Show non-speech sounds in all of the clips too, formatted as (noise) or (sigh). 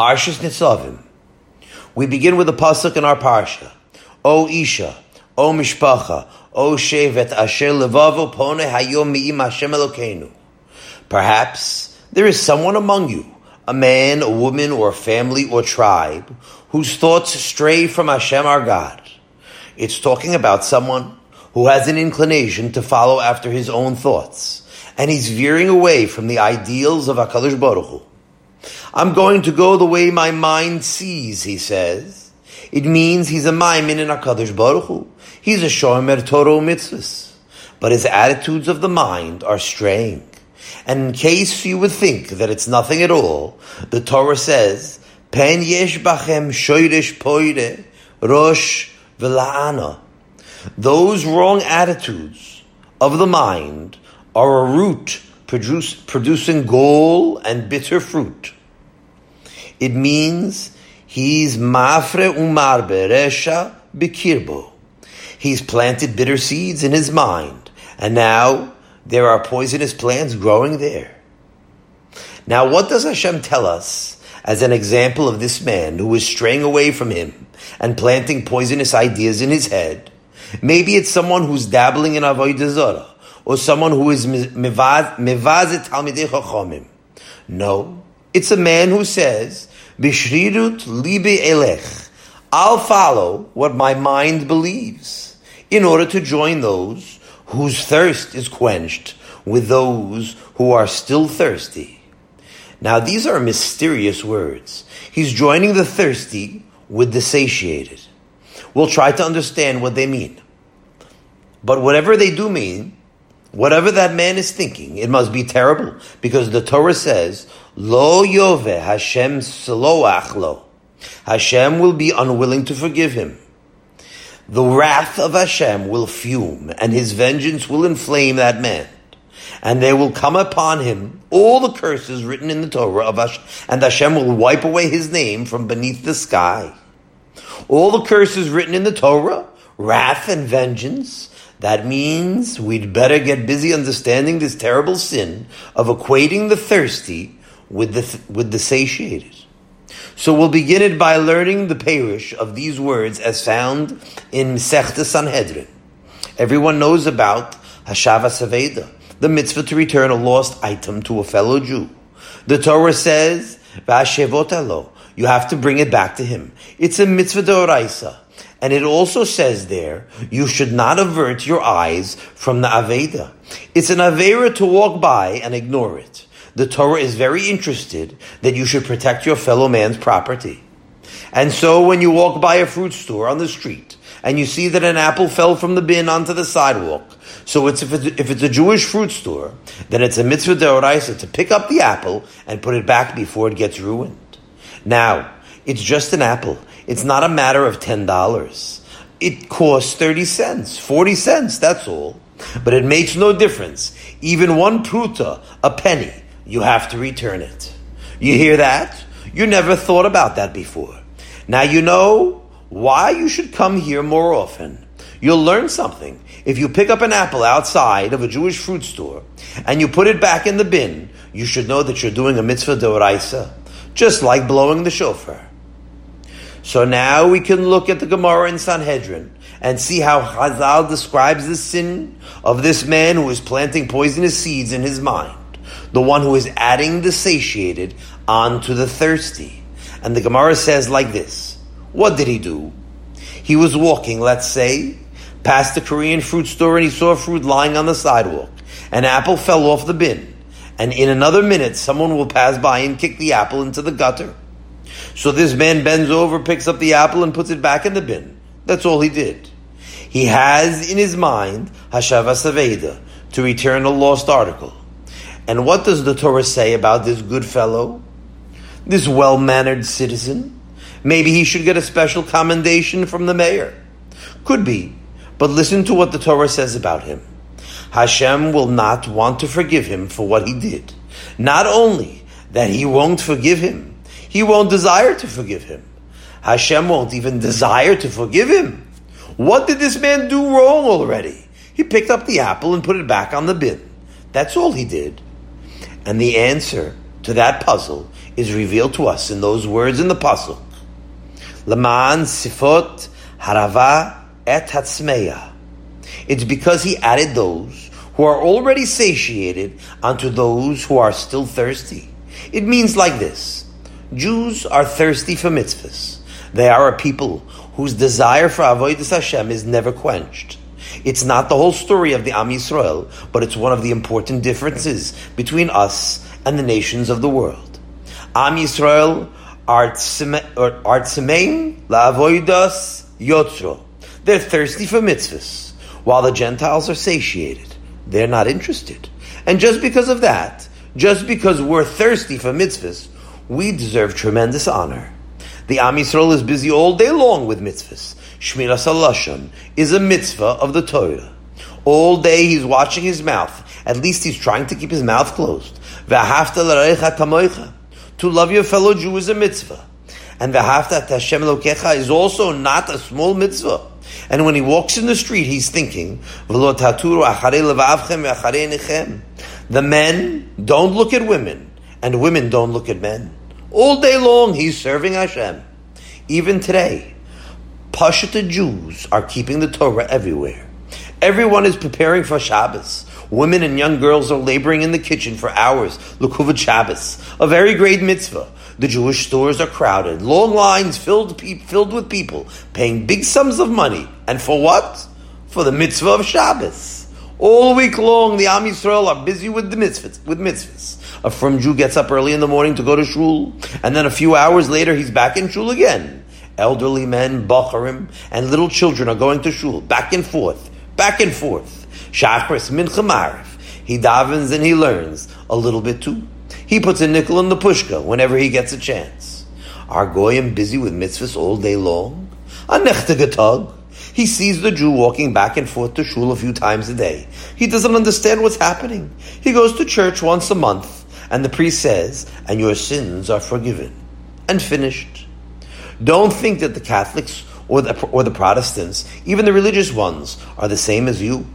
Parshas Nitzavim. We begin with a pasuk in our parsha. O Isha, O Mishpacha, O Shevet Asher Levavo Pone Hayom Mi'im Hashem Elokeinu. Perhaps there is someone among you, a man, a woman, or a family or tribe, whose thoughts stray from Hashem our God. It's talking about someone who has an inclination to follow after his own thoughts, and he's veering away from the ideals of HaKadosh Baruch Hu. I'm going to go the way my mind sees, he says. It means he's a maimin in HaKadosh Baruch Hu. He's a shomer Torah mitzvahs. But his attitudes of the mind are straying. And in case you would think that it's nothing at all, the Torah says, Pen yesh bachem shoyrish poire, rosh v'la'ana. Those wrong attitudes of the mind are a root produce, producing gall and bitter fruit. It means he's mafre umar beresha bikirbo. He's planted bitter seeds in his mind, and now there are poisonous plants growing there. Now, what does Hashem tell us as an example of this man who is straying away from him and planting poisonous ideas in his head? Maybe it's someone who's dabbling in avodah zarah, or someone who is mevazet talmidei chachamim. No, it's a man who says, Bishrirut libi elech. I'll follow what my mind believes in order to join those whose thirst is quenched with those who are still thirsty. Now, these are mysterious words. He's joining the thirsty with the satiated. We'll try to understand what they mean. But whatever they do mean, Whatever that man is thinking, it must be terrible because the Torah says, "Lo yove Hashem sloach lo." Hashem will be unwilling to forgive him. The wrath of Hashem will fume, and his vengeance will inflame that man. And there will come upon him all the curses written in the Torah of Hashem, and Hashem will wipe away his name from beneath the sky. All the curses written in the Torah, wrath and vengeance, that means we'd better get busy understanding this terrible sin of equating the thirsty with the, with the satiated. So we'll begin it by learning the parish of these words as found in Sechta Sanhedrin. Everyone knows about Hashava Saveda, the mitzvah to return a lost item to a fellow Jew. The Torah says, Vashevotalo, you have to bring it back to him. It's a mitzvah d'oraisa. And it also says there, you should not avert your eyes from the Aveda. It's an Avera to walk by and ignore it. The Torah is very interested that you should protect your fellow man's property. And so when you walk by a fruit store on the street and you see that an apple fell from the bin onto the sidewalk, so it's, if, it's, if it's a Jewish fruit store, then it's a mitzvah deoraisa to pick up the apple and put it back before it gets ruined. Now, it's just an apple. It's not a matter of $10. It costs 30 cents, 40 cents, that's all. But it makes no difference. Even one pruta, a penny, you have to return it. You hear that? You never thought about that before. Now you know why you should come here more often. You'll learn something. If you pick up an apple outside of a Jewish fruit store and you put it back in the bin, you should know that you're doing a mitzvah deoraisa, just like blowing the shofar. So now we can look at the Gemara in Sanhedrin and see how Chazal describes the sin of this man who is planting poisonous seeds in his mind, the one who is adding the satiated onto the thirsty. And the Gemara says like this What did he do? He was walking, let's say, past the Korean fruit store and he saw fruit lying on the sidewalk. An apple fell off the bin. And in another minute, someone will pass by and kick the apple into the gutter. So this man bends over, picks up the apple, and puts it back in the bin. That's all he did. He has in his mind Hashava Saveda, to return a lost article. And what does the Torah say about this good fellow? This well mannered citizen? Maybe he should get a special commendation from the mayor. Could be, but listen to what the Torah says about him. Hashem will not want to forgive him for what he did. Not only that he won't forgive him, he won't desire to forgive him. Hashem won't even desire to forgive him. What did this man do wrong already? He picked up the apple and put it back on the bin. That's all he did. And the answer to that puzzle is revealed to us in those words in the pasuk. Laman sifot harava et hatzmeya. It's because he added those who are already satiated unto those who are still thirsty. It means like this. Jews are thirsty for mitzvahs. They are a people whose desire for avodas Hashem is never quenched. It's not the whole story of the Am Yisrael, but it's one of the important differences between us and the nations of the world. Am Yisrael are tzemeim la'avodas yotzro. They're thirsty for mitzvahs, while the Gentiles are satiated. They're not interested. And just because of that, just because we're thirsty for mitzvahs, we deserve tremendous honor. The Am Yisrael is busy all day long with mitzvahs. Shmiras Halashon is a mitzvah of the Torah. All day he's watching his mouth. At least he's trying to keep his mouth closed. To love your fellow Jew is a mitzvah. And v'hafta Hashem Elokecha is also not a small mitzvah. And when he walks in the street, he's thinking, the men don't look at women, and women don't look at men. All day long, he's serving Hashem. Even today, Pashta Jews are keeping the Torah everywhere. Everyone is preparing for Shabbos. Women and young girls are laboring in the kitchen for hours. Lukuvot Shabbos, a very great mitzvah. The Jewish stores are crowded, long lines filled, filled with people paying big sums of money. And for what? For the mitzvah of Shabbos. All week long, the Am Yisrael are busy with the mitzvahs. With mitzvahs. A frum Jew gets up early in the morning to go to shul, and then a few hours later, he's back in shul again. Elderly men, bacharim, and little children are going to shul, back and forth, back and forth. Shachris, mincha maariv. He davens and he learns a little bit too. He puts a nickel in the pushka whenever he gets a chance. Are goyim busy with mitzvahs all day long? A nechtegatag. He sees the Jew walking back and forth to shul a few times a day. He doesn't understand what's happening. He goes to church once a month, and the priest says, and your sins are forgiven. And finished. Don't think that the Catholics or the, or the Protestants, even the religious ones, are the same as you.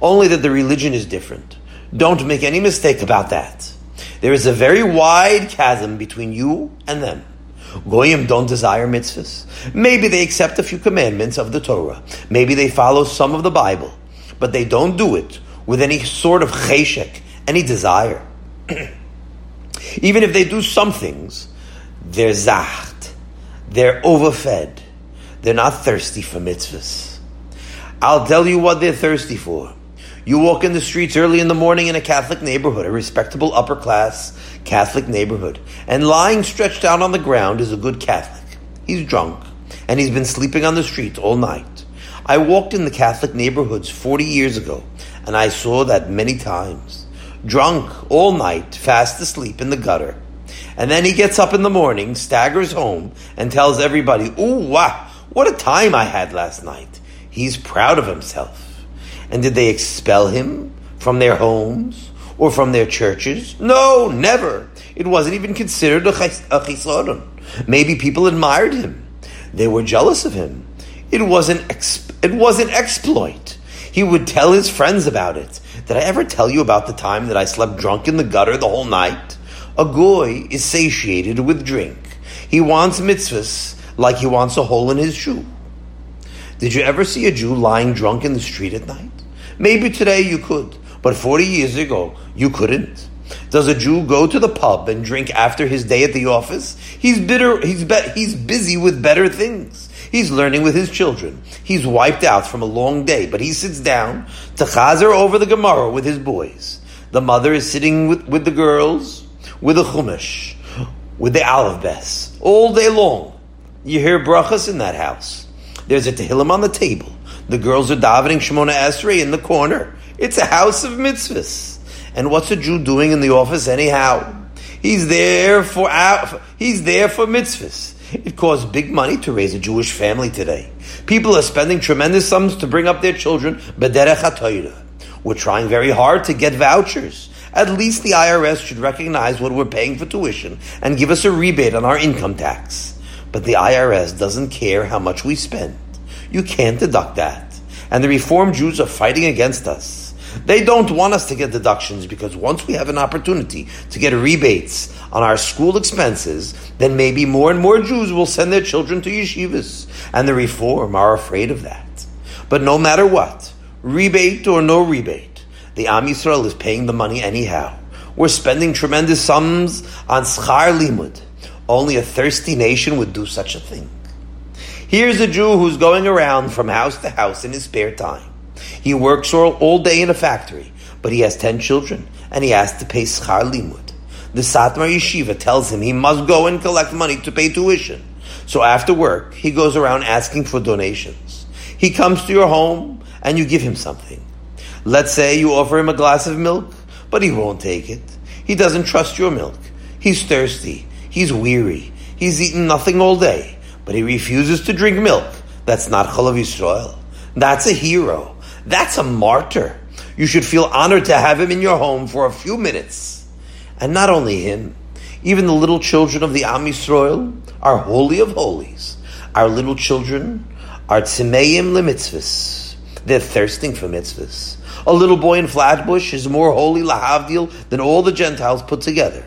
Only that the religion is different. Don't make any mistake about that. There is a very wide chasm between you and them. Goyim don't desire mitzvahs. Maybe they accept a few commandments of the Torah. Maybe they follow some of the Bible, but they don't do it with any sort of cheshek, any desire. (clears throat) Even if they do some things, they're zacht, they're overfed, they're not thirsty for mitzvahs. I'll tell you what they're thirsty for. You walk in the streets early in the morning in a Catholic neighborhood, a respectable upper class Catholic neighborhood, and lying stretched out on the ground is a good Catholic. He's drunk, and he's been sleeping on the streets all night. I walked in the Catholic neighborhoods 40 years ago, and I saw that many times. Drunk all night, fast asleep in the gutter. And then he gets up in the morning, staggers home, and tells everybody, Ooh, wow, what a time I had last night. He's proud of himself. And did they expel him from their homes or from their churches? No, never. It wasn't even considered a chisaron. Maybe people admired him. They were jealous of him. It wasn't it wasn't exploit. He would tell his friends about it. Did I ever tell you about the time that I slept drunk in the gutter the whole night? A goy is satiated with drink. He wants mitzvahs like he wants a hole in his shoe. Did you ever see a Jew lying drunk in the street at night? Maybe today you could, but 40 years ago you couldn't. Does a Jew go to the pub and drink after his day at the office? He's bitter, he's, be, he's busy with better things. He's learning with his children. He's wiped out from a long day, but he sits down to chazer over the Gemara with his boys. The mother is sitting with, with the girls, with the chumash, with the aleph bes, all day long. You hear brachas in that house. There's a tehillim on the table. The girls are davening Shemona Esrei in the corner. It's a house of mitzvahs. And what's a Jew doing in the office anyhow? He's there for he's there for mitzvahs. It costs big money to raise a Jewish family today. People are spending tremendous sums to bring up their children We're trying very hard to get vouchers. At least the IRS should recognize what we're paying for tuition and give us a rebate on our income tax. But the IRS doesn't care how much we spend. You can't deduct that. And the Reform Jews are fighting against us. They don't want us to get deductions because once we have an opportunity to get rebates on our school expenses, then maybe more and more Jews will send their children to yeshivas. And the reform are afraid of that. But no matter what, rebate or no rebate, the Am Yisrael is paying the money anyhow. We're spending tremendous sums on schar limud. Only a thirsty nation would do such a thing. Here's a Jew who's going around from house to house in his spare time. He works all, all day in a factory, but he has ten children, and he has to pay schar limud. The Satmar Yeshiva tells him he must go and collect money to pay tuition. So after work, he goes around asking for donations. He comes to your home, and you give him something. Let's say you offer him a glass of milk, but he won't take it. He doesn't trust your milk. He's thirsty. He's weary. He's eaten nothing all day but he refuses to drink milk. That's not Chalav Yisrael. That's a hero. That's a martyr. You should feel honored to have him in your home for a few minutes. And not only him, even the little children of the Am Yisrael are holy of holies. Our little children are tzimeim lemitzvahs. They're thirsting for mitzvahs. A little boy in Flatbush is more holy lahavdil than all the Gentiles put together.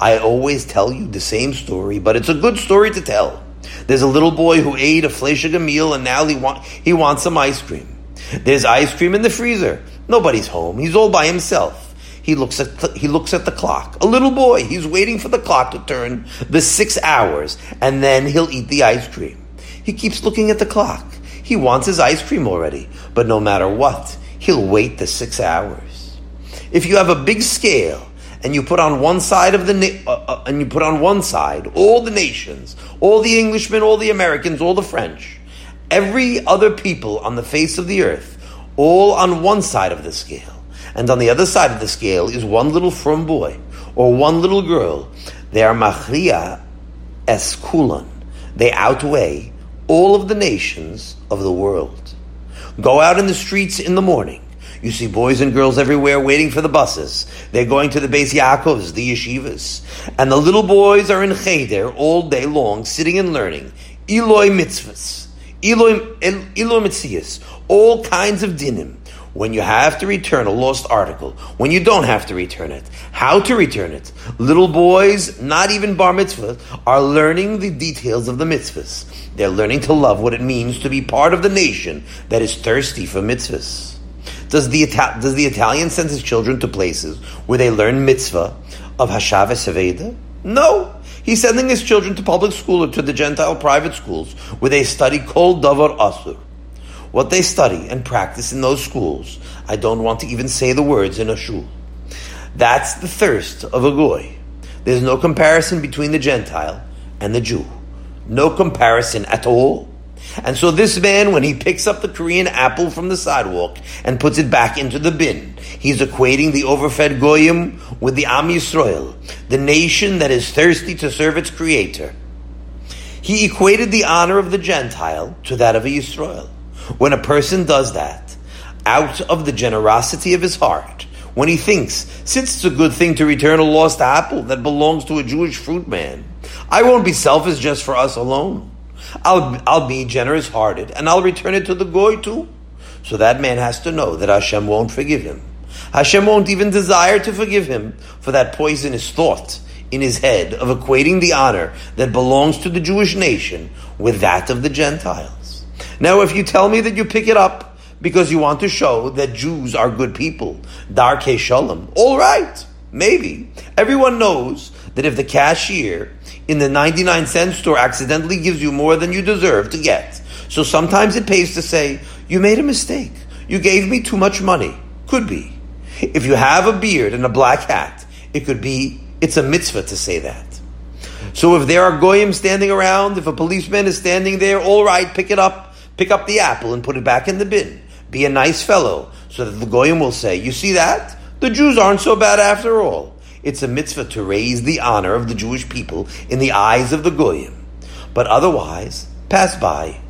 I always tell you the same story, but it's a good story to tell. There's a little boy who ate a fleishiga meal and now he, he wants some ice cream. There's ice cream in the freezer. Nobody's home. He's all by himself. He looks at he looks at the clock. A little boy. He's waiting for the clock to turn the six hours, and then he'll eat the ice cream. He keeps looking at the clock. He wants his ice cream already, but no matter what, he'll wait the six hours. If you have a big scale and you put on one side of the na- uh, uh, and you put on one side all the nations, all the Englishmen, all the Americans, all the French, every other people on the face of the earth, all on one side of the scale, and on the other side of the scale is one little from boy or one little girl. They are machria eskulan. They outweigh all of the nations of the world. Go out in the streets in the morning you see boys and girls everywhere waiting for the buses. They're going to the Beis Yaakovs, the yeshivas. And the little boys are in cheder all day long, sitting and learning. Eloi mitzvahs. Eloi, Eloi mitzias. All kinds of dinim. When you have to return a lost article, when you don't have to return it, how to return it. Little boys, not even bar mitzvah, are learning the details of the mitzvahs. They're learning to love what it means to be part of the nation that is thirsty for mitzvahs. Does the, Ita- does the Italian send his children to places where they learn mitzvah of Hashavah Seveda? No. He's sending his children to public school or to the Gentile private schools where they study Kol Davar Asur. What they study and practice in those schools, I don't want to even say the words in a shul. That's the thirst of a goy. There's no comparison between the Gentile and the Jew. No comparison at all. And so this man, when he picks up the Korean apple from the sidewalk and puts it back into the bin, he's equating the overfed goyim with the Am Yisrael, the nation that is thirsty to serve its creator. He equated the honor of the Gentile to that of a Yisrael. When a person does that, out of the generosity of his heart, when he thinks, since it's a good thing to return a lost apple that belongs to a Jewish fruit man, I won't be selfish just for us alone. I'll, I'll be generous hearted and I'll return it to the goy too. So that man has to know that Hashem won't forgive him. Hashem won't even desire to forgive him for that poisonous thought in his head of equating the honor that belongs to the Jewish nation with that of the Gentiles. Now, if you tell me that you pick it up because you want to show that Jews are good people, Darke Shalom, all right, maybe. Everyone knows that if the cashier in the 99 cent store accidentally gives you more than you deserve to get. So sometimes it pays to say, you made a mistake. You gave me too much money. Could be. If you have a beard and a black hat, it could be, it's a mitzvah to say that. So if there are goyim standing around, if a policeman is standing there, all right, pick it up, pick up the apple and put it back in the bin. Be a nice fellow, so that the goyim will say, you see that? The Jews aren't so bad after all it's a mitzvah to raise the honor of the Jewish people in the eyes of the Goyim. But otherwise, pass by.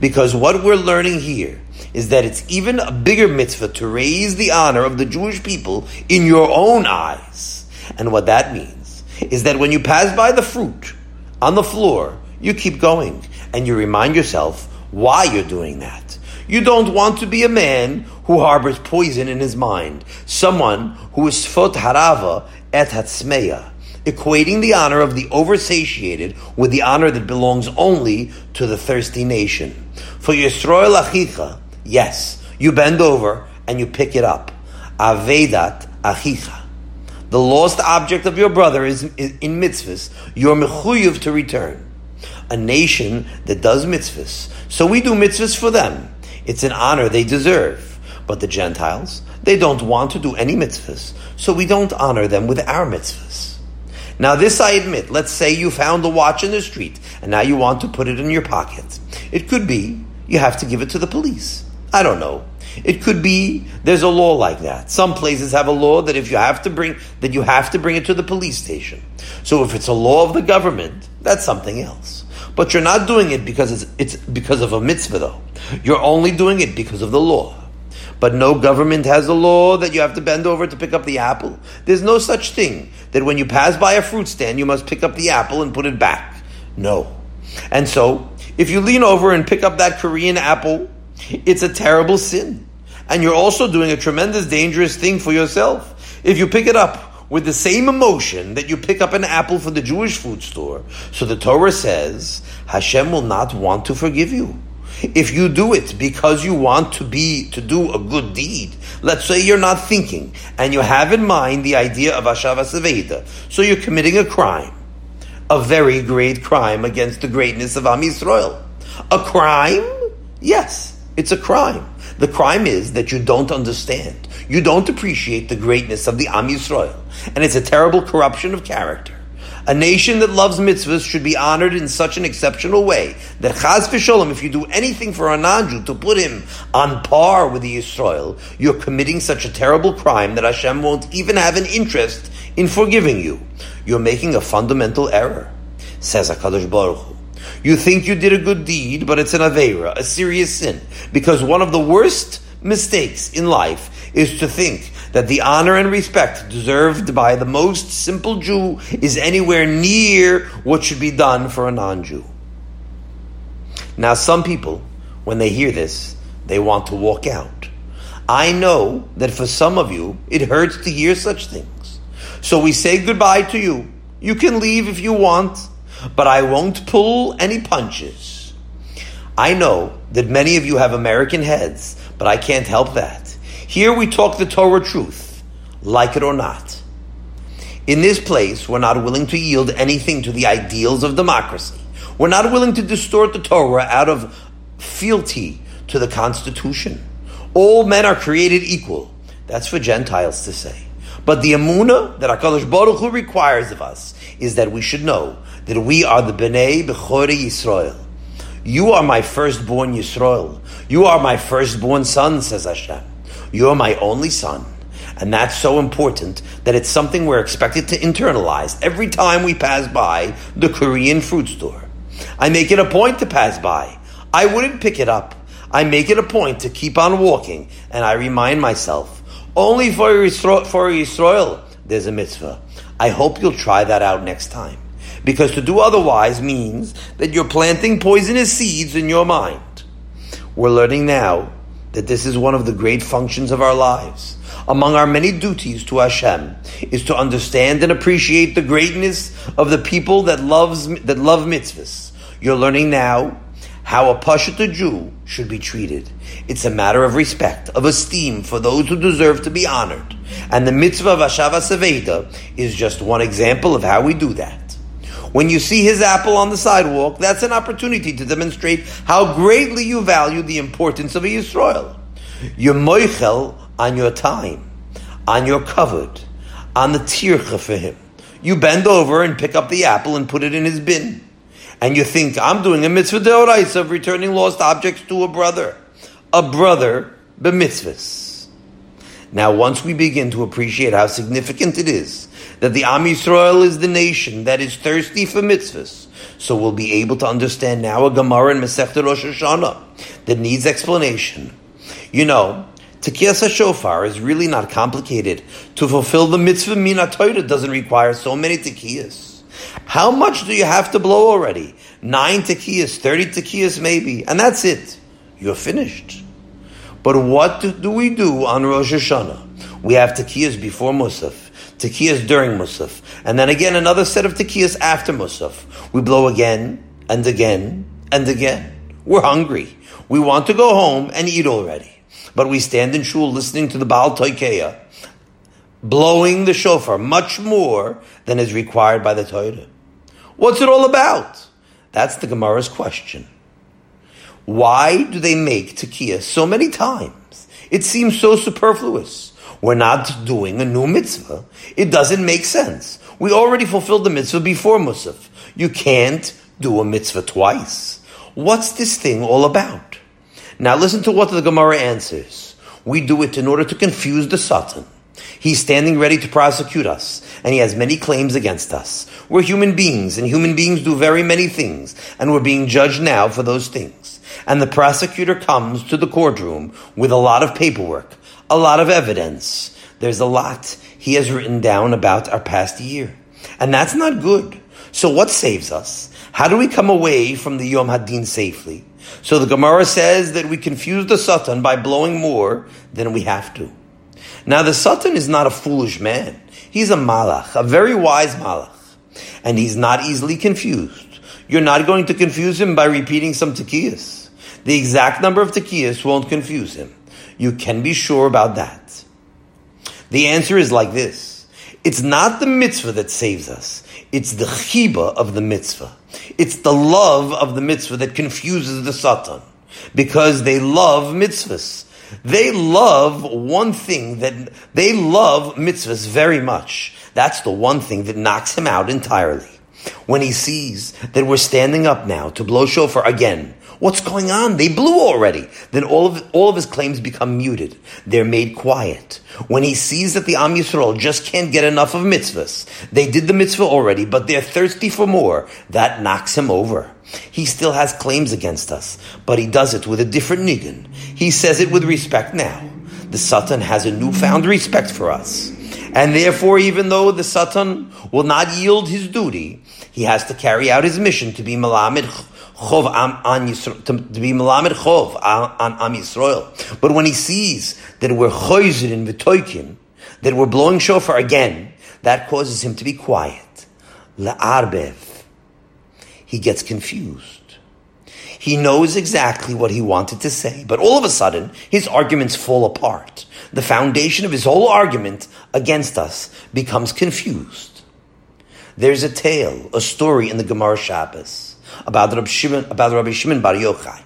Because what we're learning here is that it's even a bigger mitzvah to raise the honor of the Jewish people in your own eyes. And what that means is that when you pass by the fruit on the floor, you keep going and you remind yourself why you're doing that. You don't want to be a man who harbors poison in his mind, someone who is sfot harava et hatzmeya, equating the honor of the oversatiated with the honor that belongs only to the thirsty nation. For Yisroel achicha, yes, you bend over and you pick it up. Avedat achicha. The lost object of your brother is in mitzvahs. You're to return. A nation that does mitzvahs. So we do mitzvahs for them. It's an honor they deserve. But the Gentiles, they don't want to do any mitzvahs. So we don't honor them with our mitzvahs. Now this I admit. Let's say you found a watch in the street and now you want to put it in your pocket. It could be you have to give it to the police. I don't know. It could be there's a law like that. Some places have a law that if you have to bring that you have to bring it to the police station. So if it's a law of the government, that's something else. But you're not doing it because it's, it's because of a mitzvah though. You're only doing it because of the law. But no government has a law that you have to bend over to pick up the apple. There's no such thing that when you pass by a fruit stand, you must pick up the apple and put it back. No. And so, if you lean over and pick up that Korean apple, it's a terrible sin. And you're also doing a tremendous dangerous thing for yourself. If you pick it up with the same emotion that you pick up an apple from the Jewish food store, so the Torah says, Hashem will not want to forgive you. If you do it because you want to be, to do a good deed, let's say you're not thinking, and you have in mind the idea of Ashava Saveda, so you're committing a crime. A very great crime against the greatness of Am Yisrael. A crime? Yes, it's a crime. The crime is that you don't understand. You don't appreciate the greatness of the Am Yisrael. And it's a terrible corruption of character. A nation that loves mitzvahs should be honored in such an exceptional way that chaz v'sholem, if you do anything for a non-Jew to put him on par with the Yisrael, you're committing such a terrible crime that Hashem won't even have an interest in forgiving you. You're making a fundamental error, says HaKadosh Baruch Hu. You think you did a good deed, but it's an Aveira, a serious sin. Because one of the worst mistakes in life is to think that the honor and respect deserved by the most simple Jew is anywhere near what should be done for a non Jew. Now, some people, when they hear this, they want to walk out. I know that for some of you, it hurts to hear such things. So we say goodbye to you. You can leave if you want but I won't pull any punches. I know that many of you have American heads, but I can't help that. Here we talk the Torah truth, like it or not. In this place, we're not willing to yield anything to the ideals of democracy. We're not willing to distort the Torah out of fealty to the Constitution. All men are created equal. That's for Gentiles to say. But the Amuna that HaKadosh Baruch Hu requires of us is that we should know that we are the Bnei Bechore Yisrael. You are my firstborn Yisrael. You are my firstborn son, says Hashem. You are my only son. And that's so important that it's something we're expected to internalize every time we pass by the Korean fruit store. I make it a point to pass by. I wouldn't pick it up. I make it a point to keep on walking, and I remind myself, only for Yisrael, for Yisrael there's a mitzvah. I hope you'll try that out next time. Because to do otherwise means that you're planting poisonous seeds in your mind. We're learning now that this is one of the great functions of our lives. Among our many duties to Hashem is to understand and appreciate the greatness of the people that loves that love mitzvahs. You're learning now how a Pashut Jew should be treated. It's a matter of respect, of esteem for those who deserve to be honored. And the mitzvah of Ashava Saveda is just one example of how we do that. When you see his apple on the sidewalk, that's an opportunity to demonstrate how greatly you value the importance of a Yisrael. You're moichel on your time, on your covered, on the tircha for him. You bend over and pick up the apple and put it in his bin. And you think, I'm doing a mitzvah deorais of returning lost objects to a brother. A brother b'mitzvahs. Now, once we begin to appreciate how significant it is that the Am Yisrael is the nation that is thirsty for mitzvahs. So we'll be able to understand now a Gemara in Masechta Rosh Hashanah that needs explanation. You know, Tekiyas shofar is really not complicated. To fulfill the mitzvah Mina Torah doesn't require so many Tekiyas. How much do you have to blow already? Nine Tekiyas, thirty Tekiyas maybe, and that's it. You're finished. But what do we do on Rosh Hashanah? We have tekiyas before Musaf, tekiyas during Musaf, and then again another set of tekiyas after Musaf. We blow again and again and again. We're hungry. We want to go home and eat already. But we stand in shul listening to the Baal Toikeya, blowing the shofar much more than is required by the Torah. What's it all about? That's the Gemara's question. Why do they make tekiah so many times? It seems so superfluous. We're not doing a new mitzvah. It doesn't make sense. We already fulfilled the mitzvah before Musaf. You can't do a mitzvah twice. What's this thing all about? Now listen to what the Gemara answers. We do it in order to confuse the Satan. He's standing ready to prosecute us, and he has many claims against us. We're human beings, and human beings do very many things, and we're being judged now for those things. And the prosecutor comes to the courtroom with a lot of paperwork, a lot of evidence. There's a lot he has written down about our past year. And that's not good. So what saves us? How do we come away from the Yom Hadin safely? So the Gemara says that we confuse the Satan by blowing more than we have to. Now the Satan is not a foolish man. He's a malach, a very wise malach. And he's not easily confused. You're not going to confuse him by repeating some tekiyas. The exact number of tekiyas won't confuse him. You can be sure about that. The answer is like this. It's not the mitzvah that saves us. It's the chiba of the mitzvah. It's the love of the mitzvah that confuses the satan. Because they love mitzvahs. They love one thing that they love mitzvahs very much. That's the one thing that knocks him out entirely. When he sees that we're standing up now to blow shofar again, what's going on? They blew already. Then all of all of his claims become muted. They're made quiet. When he sees that the Am Yisrael just can't get enough of mitzvahs, they did the mitzvah already, but they're thirsty for more. That knocks him over. He still has claims against us, but he does it with a different nigun. He says it with respect now. The Satan has a newfound respect for us. And therefore, even though the Satan will not yield his duty, he has to carry out his mission to be Malamid Chov on Yisrael, to, be Malamid Chov on, Am Yisrael. But when he sees that we're Choyzin in Vitoikim, that we're blowing shofar again, that causes him to be quiet. La'arbev he gets confused. He knows exactly what he wanted to say, but all of a sudden, his arguments fall apart. The foundation of his whole argument against us becomes confused. There's a tale, a story in the Gemara Shabbos about Rabbi Shimon, about Rabbi Shimon Bar Yochai.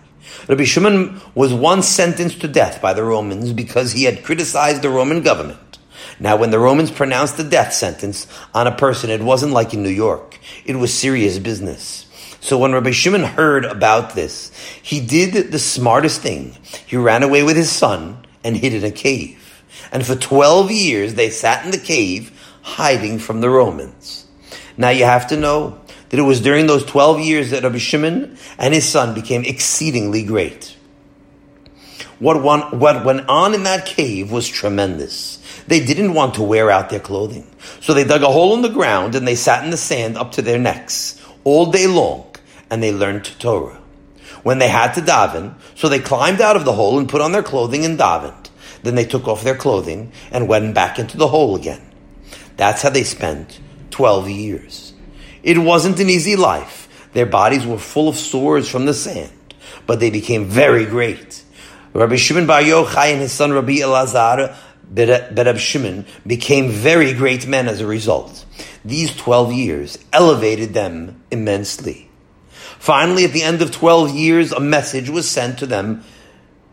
Rabbi Shimon was once sentenced to death by the Romans because he had criticized the Roman government. Now, when the Romans pronounced the death sentence on a person, it wasn't like in New York. It was serious business. So when Rabbi Shimon heard about this, he did the smartest thing. He ran away with his son and hid in a cave. And for 12 years, they sat in the cave hiding from the Romans. Now you have to know that it was during those 12 years that Rabbi Shimon and his son became exceedingly great. What, one, what went on in that cave was tremendous. They didn't want to wear out their clothing. So they dug a hole in the ground and they sat in the sand up to their necks all day long and they learned Torah. When they had to daven, so they climbed out of the hole and put on their clothing and davened. Then they took off their clothing and went back into the hole again. That's how they spent 12 years. It wasn't an easy life. Their bodies were full of sores from the sand, but they became very great. Rabbi Shimon Bar Yochai and his son Rabbi Elazar Berab Shimon became very great men as a result. These 12 years elevated them immensely. Finally, at the end of 12 years, a message was sent to them,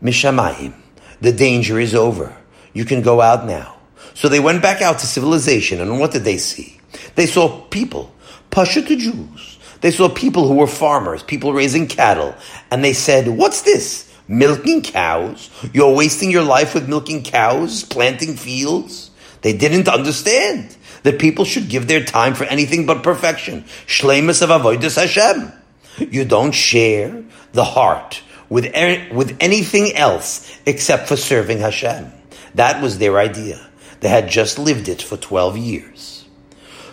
Mishamayim. The danger is over. You can go out now. So they went back out to civilization, and what did they see? They saw people, Pasha to Jews. They saw people who were farmers, people raising cattle, and they said, What's this? Milking cows? You're wasting your life with milking cows, planting fields? They didn't understand that people should give their time for anything but perfection. Shlemus of Avodah Hashem. You don't share the heart with, with anything else except for serving Hashem. That was their idea. They had just lived it for 12 years.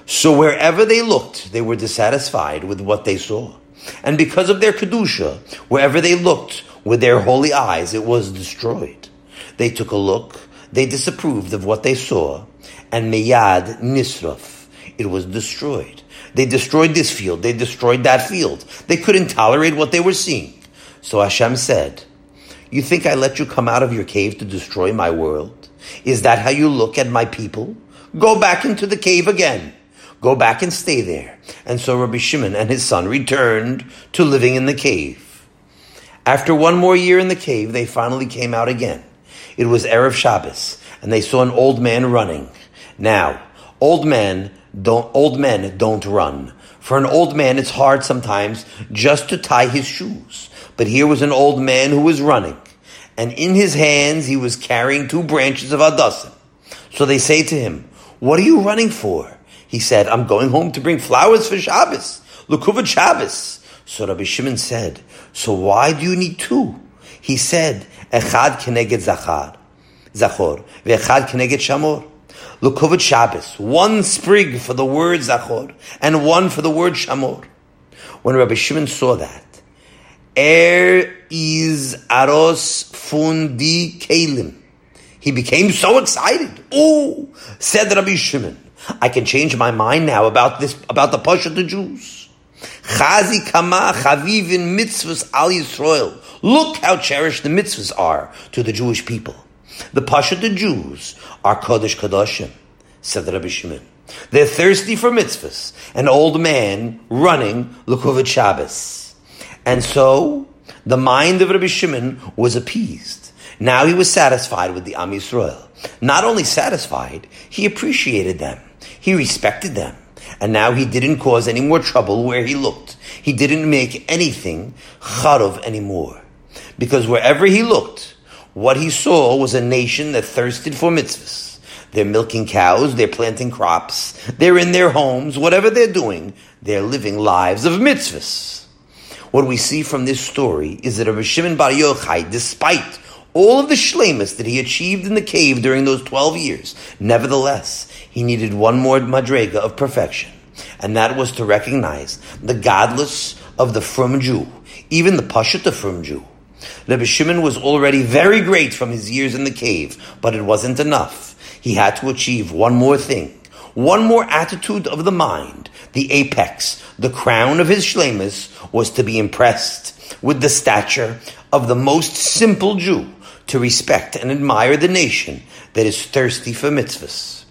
So wherever they looked, they were dissatisfied with what they saw. And because of their Kedusha, wherever they looked with their holy eyes, it was destroyed. They took a look, they disapproved of what they saw, and meyad nisraf, it was destroyed. They destroyed this field, they destroyed that field. They couldn't tolerate what they were seeing. So Hashem said, You think I let you come out of your cave to destroy my world? Is that how you look at my people? Go back into the cave again. Go back and stay there. And so Rabbi Shimon and his son returned to living in the cave. After one more year in the cave, they finally came out again. It was Erev Shabbos, and they saw an old man running. Now, old men don't, old men don't run. For an old man, it's hard sometimes just to tie his shoes. But here was an old man who was running, and in his hands he was carrying two branches of Hadassim. So they say to him, What are you running for? He said, I'm going home to bring flowers for Shabbos, Lukuvot Shabbos. So Rabbi Shimon said, So why do you need two? He said, Echad keneged zachar, zachor, ve'echad keneged shamor. Lukuvot Shabbos, one sprig for the word zachor, and one for the word shamor. When Rabbi Shimon saw that, Er is aros fundi kelim. He became so excited. Oh, said Rabbi Shimon. I can change my mind now about this, about the push of the Jews. Chazi kama chavivin mitzvahs al Yisrael. Look how cherished the mitzvahs are to the Jewish people. The Pasha the Jews are Kodesh Kodashim, said Rabbi Shimon. They're thirsty for mitzvahs. An old man running Lukuvit Shabbos. And so, the mind of Rabbi Shimon was appeased. Now he was satisfied with the Am Yisrael. Not only satisfied, he appreciated them. He respected them. And now he didn't cause any more trouble where he looked. He didn't make anything charov anymore. Because wherever he looked, what he saw was a nation that thirsted for mitzvahs. They're milking cows, they're planting crops, they're in their homes, whatever they're doing, they're living lives of mitzvahs. What we see from this story is that Rabbi Shimon Bar Yochai, despite all of the shlemus that he achieved in the cave during those 12 years, nevertheless, he needed one more madrega of perfection, and that was to recognize the gadlus of the frum Jew, even the pashat of frum Jew. Rabbi Shimon was already very great from his years in the cave, but it wasn't enough. He had to achieve one more thing, one more attitude of the mind. The apex, the crown of his shlemus, was to be impressed with the stature of the most simple Jew, to respect and admire the nation that is thirsty for mitzvahs.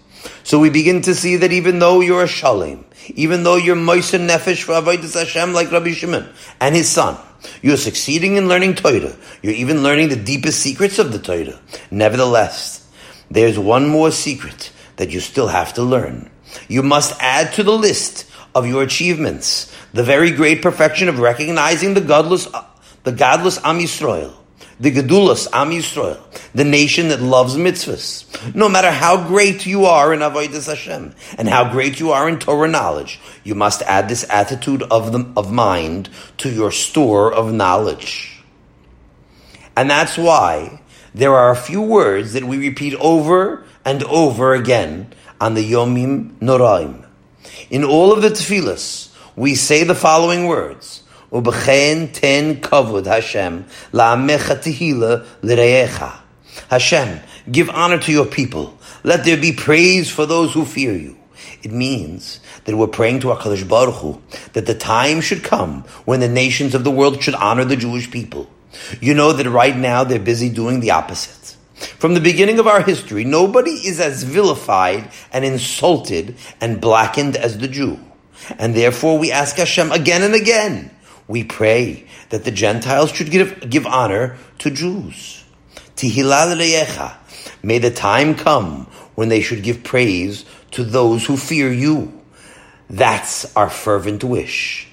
So we begin to see that even though you're a shalim, even though you're moiser nefesh for avodas Hashem like Rabbi Shimon and his son, you're succeeding in learning Torah. You're even learning the deepest secrets of the Torah. Nevertheless, there's one more secret that you still have to learn. You must add to the list of your achievements the very great perfection of recognizing the gadlus, the gadlus Am Yisrael the Gedulas, Am Yisrael, the nation that loves mitzvahs. No matter how great you are in Avodah Hashem and how great you are in Torah knowledge, you must add this attitude of, the, of mind to your store of knowledge. And that's why there are a few words that we repeat over and over again on the Yomim Noraim. In all of the tefillas, we say the following words. Ubechen ten kavod Hashem la'amecha tehila l'reyecha. Hashem, give honor to your people. Let there be praise for those who fear you. It means that we're praying to HaKadosh Baruch Hu that the time should come when the nations of the world should honor the Jewish people. You know that right now they're busy doing the opposite. From the beginning of our history, nobody is as vilified and insulted and blackened as the Jew. And therefore we ask Hashem again and again we pray that the Gentiles should give, give honor to Jews. Tihilal. May the time come when they should give praise to those who fear you. That's our fervent wish.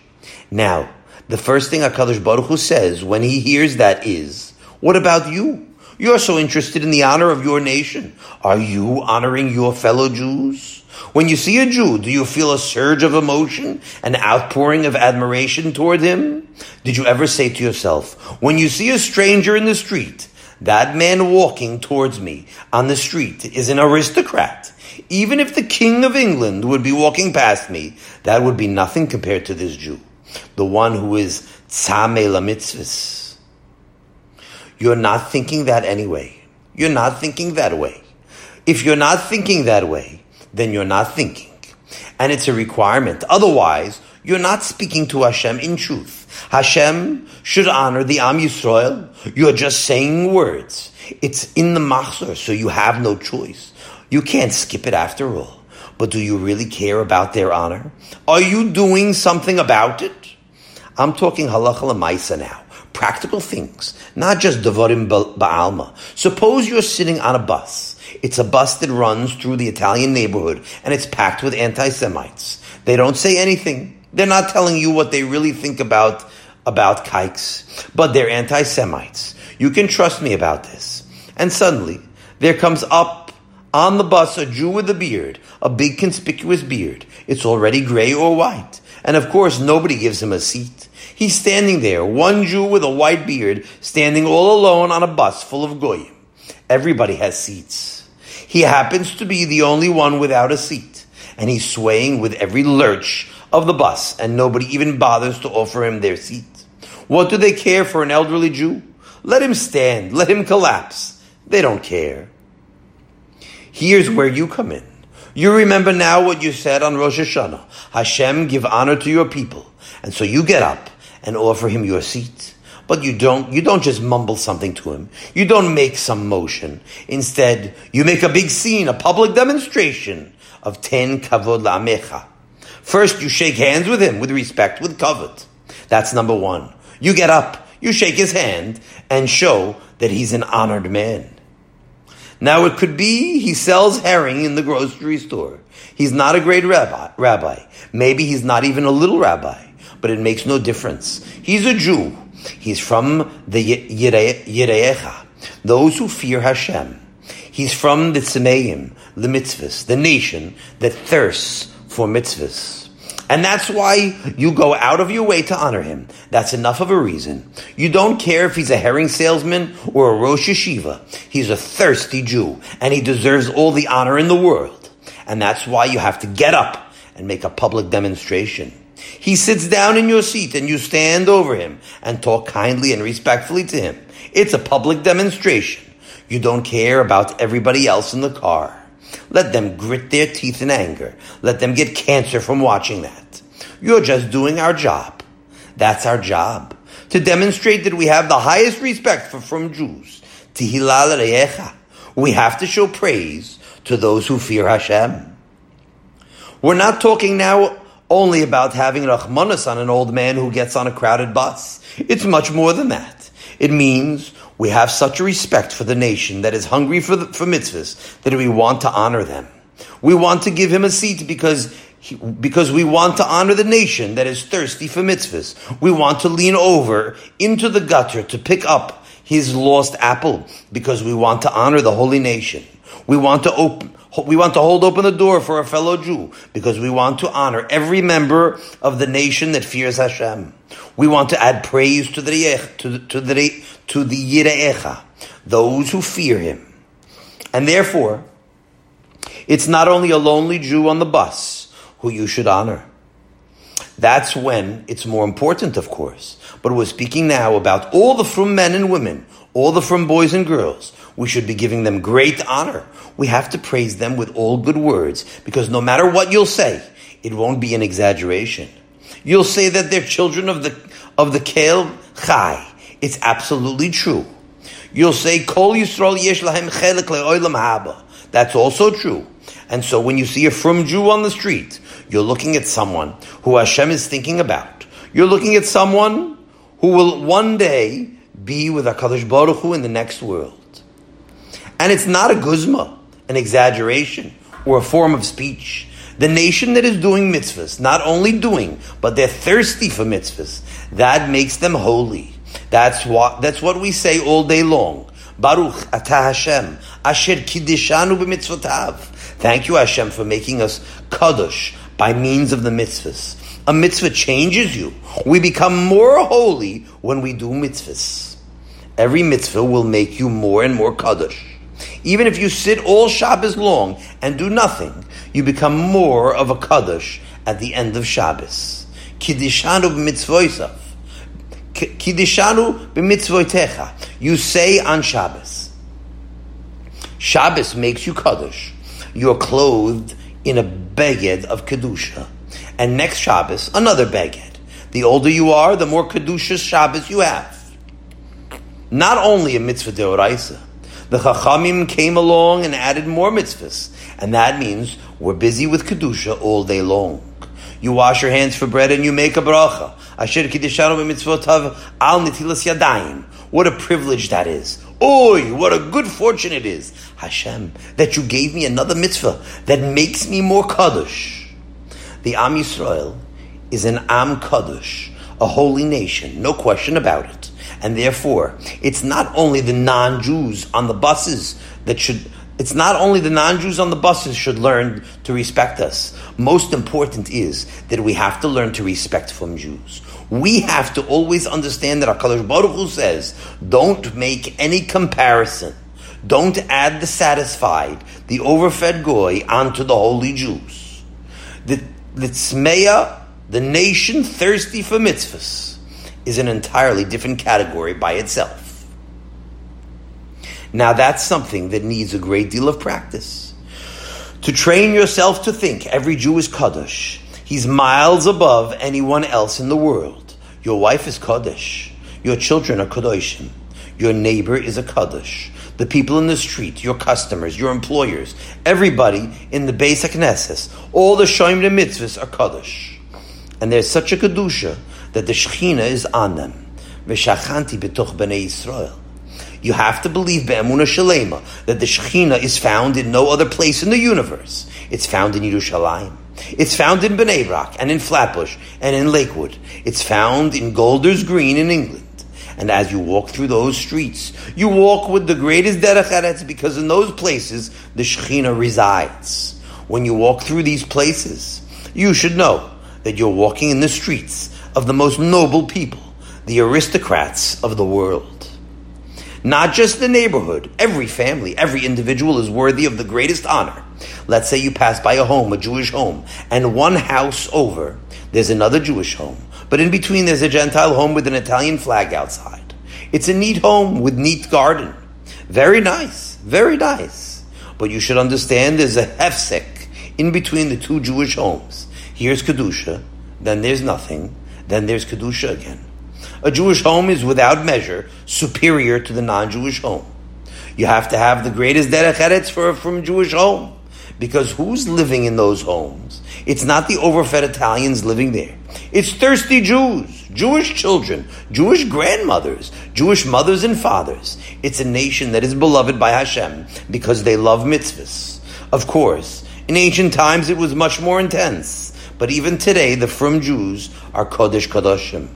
Now, the first thing HaKadosh Baruch Hu says when he hears that is, what about you? You're so interested in the honor of your nation. Are you honoring your fellow Jews? When you see a Jew, do you feel a surge of emotion, an outpouring of admiration toward him? Did you ever say to yourself, when you see a stranger in the street, that man walking towards me on the street is an aristocrat. Even if the King of England would be walking past me, that would be nothing compared to this Jew, the one who is tzame la mitzvahs. You're not thinking that anyway. you're not thinking that way. If you're not thinking that way, then you're not thinking. And it's a requirement. Otherwise, you're not speaking to Hashem in truth. Hashem should honor the Am Yisrael. You're just saying words. It's in the machzor, so you have no choice. You can't skip it after all. But do you really care about their honor? Are you doing something about it? I'm talking halacha lemaisa now. Practical things, not just devarim ba'alma. Suppose you're sitting on a bus. It's a bus that runs through the Italian neighborhood and it's packed with anti-Semites. They don't say anything. They're not telling you what they really think about, about kikes, but they're anti-Semites. You can trust me about this. And suddenly, there comes up on the bus a Jew with a beard, a big conspicuous beard. It's already gray or white. And of course, nobody gives him a seat. He's standing there, one Jew with a white beard, standing all alone on a bus full of goyim. Everybody has seats. He happens to be the only one without a seat, and he's swaying with every lurch of the bus, and nobody even bothers to offer him their seat. What do they care for an elderly Jew? Let him stand, let him collapse. They don't care. Here's where you come in. You remember now what you said on Rosh Hashanah. Hashem, give honor to your people. And so you get up and offer him your seat. But you don't, you don't just mumble something to him. You don't make some motion. Instead, you make a big scene, a public demonstration of ten kavod la'amecha. First, you shake hands with him with respect, with kavod. That's number one. You get up, you shake his hand, and show that he's an honored man. Now it could be he sells herring in the grocery store. He's not a great rabbi, rabbi. Maybe he's not even a little rabbi, but it makes no difference. He's a Jew. He's from the Yireecha, those who fear Hashem. He's from the Tzemeim, the mitzvahs, the nation that thirsts for mitzvahs. And that's why you go out of your way to honor him. That's enough of a reason. You don't care if he's a herring salesman or a Rosh Yeshiva. He's a thirsty Jew, and he deserves all the honor in the world. And that's why you have to get up and make a public demonstration. He sits down in your seat and you stand over him and talk kindly and respectfully to him. It's a public demonstration. You don't care about everybody else in the car. Let them grit their teeth in anger. Let them get cancer frum watching that. You're just doing our job. That's our job. To demonstrate that we have the highest respect for from Jews. Tihilal reyecha. We have to show praise to those who fear Hashem. We're not talking now only about having rachmanis on an old man who gets on a crowded bus. It's much more than that. It means we have such a respect for the nation that is hungry for, the, for mitzvahs that we want to honor them. We want to give him a seat because he, because we want to honor the nation that is thirsty for mitzvahs. We want to lean over into the gutter to pick up his lost apple because we want to honor the holy nation. We want to open, we want to hold open the door for a fellow Jew because we want to honor every member of the nation that fears Hashem. We want to add praise to the to the, to the, Yire'echa, those who fear him. And therefore, it's not only a lonely Jew on the bus who you should honor. That's when it's more important, of course. But we're speaking now about all the frum men and women, all the frum boys and girls. We should be giving them great honor. We have to praise them with all good words, because no matter what you'll say, it won't be an exaggeration. You'll say that they're children of the of the Kel Chai. It's absolutely true. You'll say Kol Yisrael Yesh Lahem Chelik Le'olam Haba. That's also true. And so when you see a frum Jew on the street, you're looking at someone who Hashem is thinking about. You're looking at someone who will one day be with HaKadosh Baruch Hu in the next world. And it's not a guzma, an exaggeration, or a form of speech. The nation that is doing mitzvahs, not only doing, but they're thirsty for mitzvahs, that makes them holy. That's what, that's what we say all day long. Baruch atah Hashem, asher kiddishanu b'mitzvotav. Thank you Hashem for making us kadosh by means of the mitzvahs. A mitzvah changes you. We become more holy when we do mitzvahs. Every mitzvah will make you more and more kadosh. Even if you sit all Shabbos long and do nothing, you become more of a Kaddish at the end of Shabbos. Kiddishanu b'mitzvoisav. Kiddishanu b'mitzvoitecha. You say on Shabbos. Shabbos makes you Kaddish. You're clothed in a beged of Kedusha. And next Shabbos, another beged. The older you are, the more Kedusha Shabbos you have. Not only a mitzvah deoraisa, the Chachamim came along and added more mitzvahs. And that means we're busy with Kedusha all day long. You wash your hands for bread and you make a bracha. Asher kiddishanu b'mitzvotav al nitilas yadayim. What a privilege that is. Oi, what a good fortune it is, Hashem, that you gave me another mitzvah that makes me more kaddish. The Am Yisrael is an Am Kaddish, a holy nation, no question about it. And therefore, it's not only the non-Jews on the buses that should it's not only the non-Jews on the buses should learn to respect us. Most important is that we have to learn to respect frum Jews. We have to always understand that HaKadosh Baruch Hu says, don't make any comparison. Don't add the satisfied, the overfed goy, onto the holy Jews. The, the tzmeya, the nation thirsty for mitzvahs, is an entirely different category by itself. Now that's something that needs a great deal of practice. To train yourself to think every Jew is Kaddish. He's miles above anyone else in the world. Your wife is Kaddish. Your children are Kadoshim. Your neighbor is a Kaddish. The people in the street, your customers, your employers, everybody in the basic Knesset, all the Shoim mitzvahs are Kaddish. And there's such a Kedusha that the Shechina is on them. V'shachanti b'toch b'nei Yisrael. You have to believe Be'emuna Shalema that the Shekhinah is found in no other place in the universe. It's found in Yerushalayim. It's found in Bnei Brak and in Flatbush and in Lakewood. It's found in Golders Green in England. And as you walk through those streets, you walk with the greatest derech eretz because in those places the Shekhinah resides. When you walk through these places, you should know that you're walking in the streets of the most noble people, the aristocrats of the world. Not just the neighborhood, every family, every individual is worthy of the greatest honor. Let's say you pass by a home, a Jewish home, and one house over, there's another Jewish home. But in between, there's a Gentile home with an Italian flag outside. It's a neat home with neat garden. Very nice, very nice. But you should understand there's a hefsek in between the two Jewish homes. Here's Kedusha, then there's nothing, then there's Kedusha again. A Jewish home is without measure superior to the non-Jewish home. You have to have the greatest derech eretz for frum Jewish home. Because who's living in those homes? It's not the overfed Italians living there. It's thirsty Jews, Jewish children, Jewish grandmothers, Jewish mothers and fathers. It's a nation that is beloved by Hashem because they love mitzvahs. Of course, in ancient times it was much more intense, but even today the frum Jews are Kodesh Kodashim.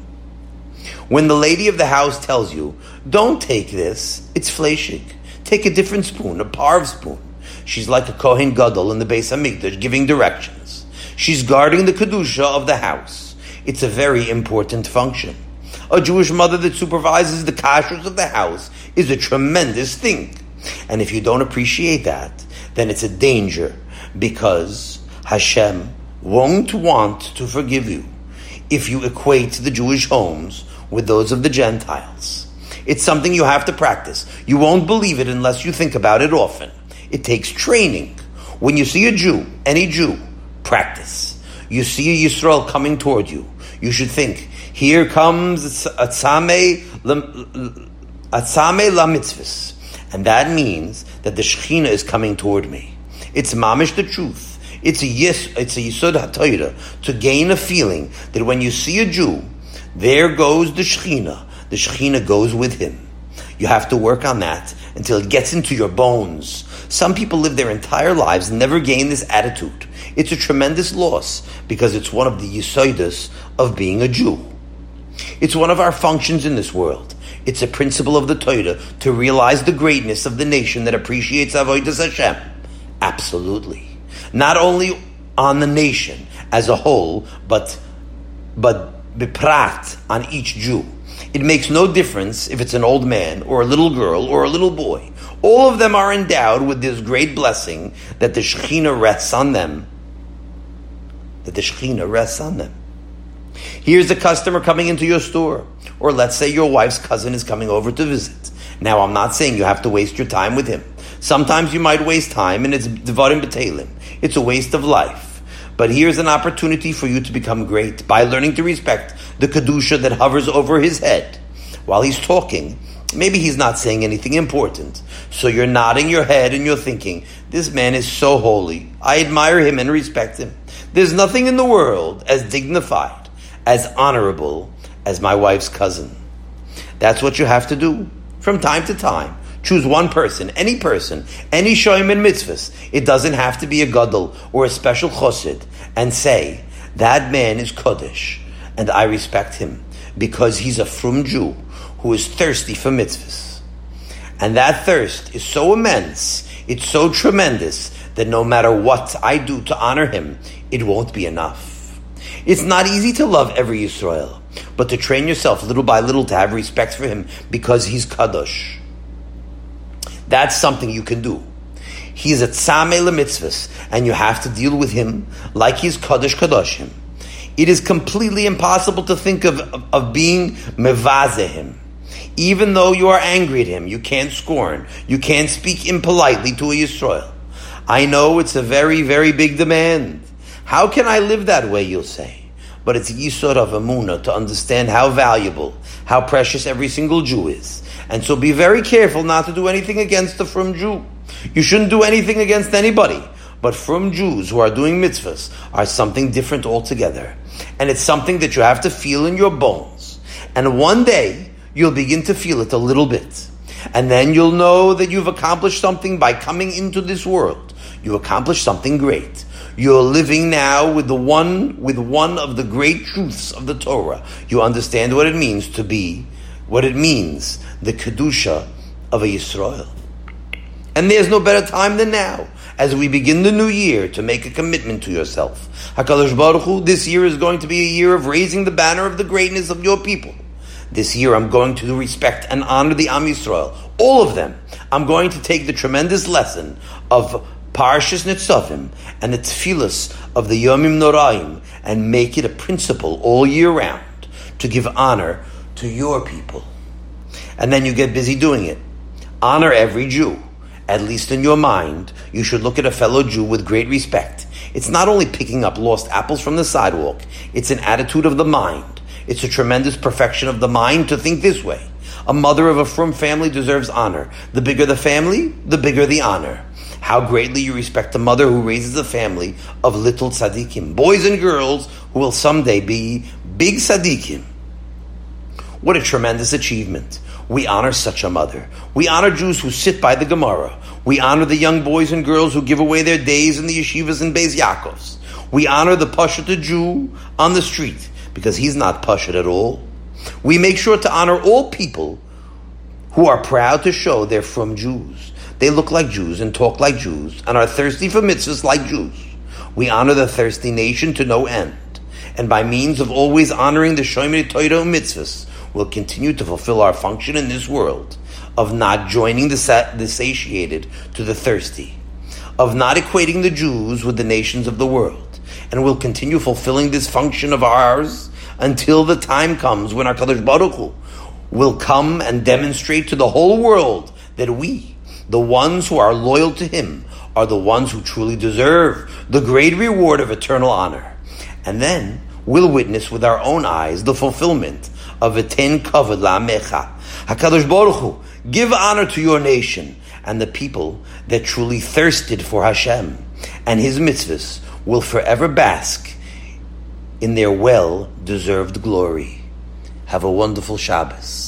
When the lady of the house tells you, don't take this, it's fleshig. Take a different spoon, a parv spoon. She's like a Kohen Gadol in the Beis Hamikdash giving directions. She's guarding the Kedusha of the house. It's a very important function. A Jewish mother that supervises the kashrus of the house is a tremendous thing. And if you don't appreciate that, then it's a danger because Hashem won't want to forgive you if you equate the Jewish homes with those of the Gentiles. It's something you have to practice. You won't believe it unless you think about it often. It takes training. When you see a Jew, any Jew, practice. You see a Yisrael coming toward you. You should think, here comes Atzame la mitzvahs. And that means that the Shekhinah is coming toward me. It's mamish the truth. It's a yes, it's a yisod ha'toyra to gain a feeling that when you see a Jew, there goes the Shechina. The Shechina goes with him. You have to work on that until it gets into your bones. Some people live their entire lives and never gain this attitude. It's a tremendous loss because it's one of the yisoidas of being a Jew. It's one of our functions in this world. It's a principle of the Torah to realize the greatness of the nation that appreciates Avodah Hashem. Absolutely. Not only on the nation as a whole, but but beprat on each Jew. It makes no difference if it's an old man or a little girl or a little boy. All of them are endowed with this great blessing that the Shekhinah rests on them. That the Shekhinah rests on them. Here's a customer coming into your store, or let's say your wife's cousin is coming over to visit. Now, I'm not saying you have to waste your time with him. Sometimes you might waste time, and it's devarim b'telim. It's a waste of life. But here's an opportunity for you to become great by learning to respect the kedusha that hovers over his head while he's talking. Maybe he's not saying anything important. So you're nodding your head and you're thinking, this man is so holy. I admire him and respect him. There's nothing in the world as dignified, as honorable as my wife's cousin. That's what you have to do from time to time. Choose one person, any person, any shoyim and mitzvahs. It doesn't have to be a gadol or a special chosid, and say that man is kodesh, and I respect him because he's a frum Jew who is thirsty for mitzvahs. And that thirst is so immense, it's so tremendous that no matter what I do to honor him, it won't be enough. It's not easy to love every Yisrael, but to train yourself little by little to have respect for him because he's kadosh. That's something you can do. He's a tzameh mitzvahs, and you have to deal with him like he's kadosh kadoshim. It is completely impossible to think of, of, of being mevazeh even though you are angry at him, you can't scorn, you can't speak impolitely to a Yisrael. I know it's a very, very big demand. How can I live that way, you'll say? But it's Yisod of Amuna to understand how valuable, how precious every single Jew is. And so be very careful not to do anything against the frum Jew. You shouldn't do anything against anybody. But frum Jews who are doing mitzvahs are something different altogether. And it's something that you have to feel in your bones. And one day, you'll begin to feel it a little bit. And then you'll know that you've accomplished something by coming into this world. You accomplished something great. You're living now with the one, with one of the great truths of the Torah. You understand what it means to be, what it means, the Kedusha of a Yisrael. And there's no better time than now, as we begin the new year, to make a commitment to yourself. HaKadosh Baruch Hu, this year is going to be a year of raising the banner of the greatness of your people. This year I'm going to respect and honor the Am Yisrael, all of them. I'm going to take the tremendous lesson of Parshas Nitzavim and the tefillas of the Yomim Noraim and make it a principle all year round to give honor to your people. And then you get busy doing it. Honor every Jew. At least in your mind, you should look at a fellow Jew with great respect. It's not only picking up lost apples from the sidewalk, it's an attitude of the mind it's a tremendous perfection of the mind to think this way. A mother of a frum family deserves honor. The bigger the family, the bigger the honor. How greatly you respect the mother who raises a family of little tzaddikim, boys and girls who will someday be big tzaddikim. What a tremendous achievement. We honor such a mother. We honor Jews who sit by the Gemara. We honor the young boys and girls who give away their days in the yeshivas and Beis Yaakovs. We honor the Pashat Jew on the street because he's not Pashut at all. We make sure to honor all people who are proud to show they're frum Jews. They look like Jews and talk like Jews and are thirsty for mitzvahs like Jews. We honor the thirsty nation to no end. And by means of always honoring the Shomer Torah mitzvahs, we'll continue to fulfill our function in this world of not joining the, sat- the satiated to the thirsty, of not equating the Jews with the nations of the world and we'll continue fulfilling this function of ours until the time comes when our Kadosh Baruch Hu will come and demonstrate to the whole world that we, the ones who are loyal to Him, are the ones who truly deserve the great reward of eternal honor. And then we'll witness with our own eyes the fulfillment of Eten Kavod La'amecha. HaKadosh Baruch Hu, give honor to your nation and the people that truly thirsted for Hashem and His mitzvahs will forever bask in their well deserved glory. Have a wonderful Shabbos.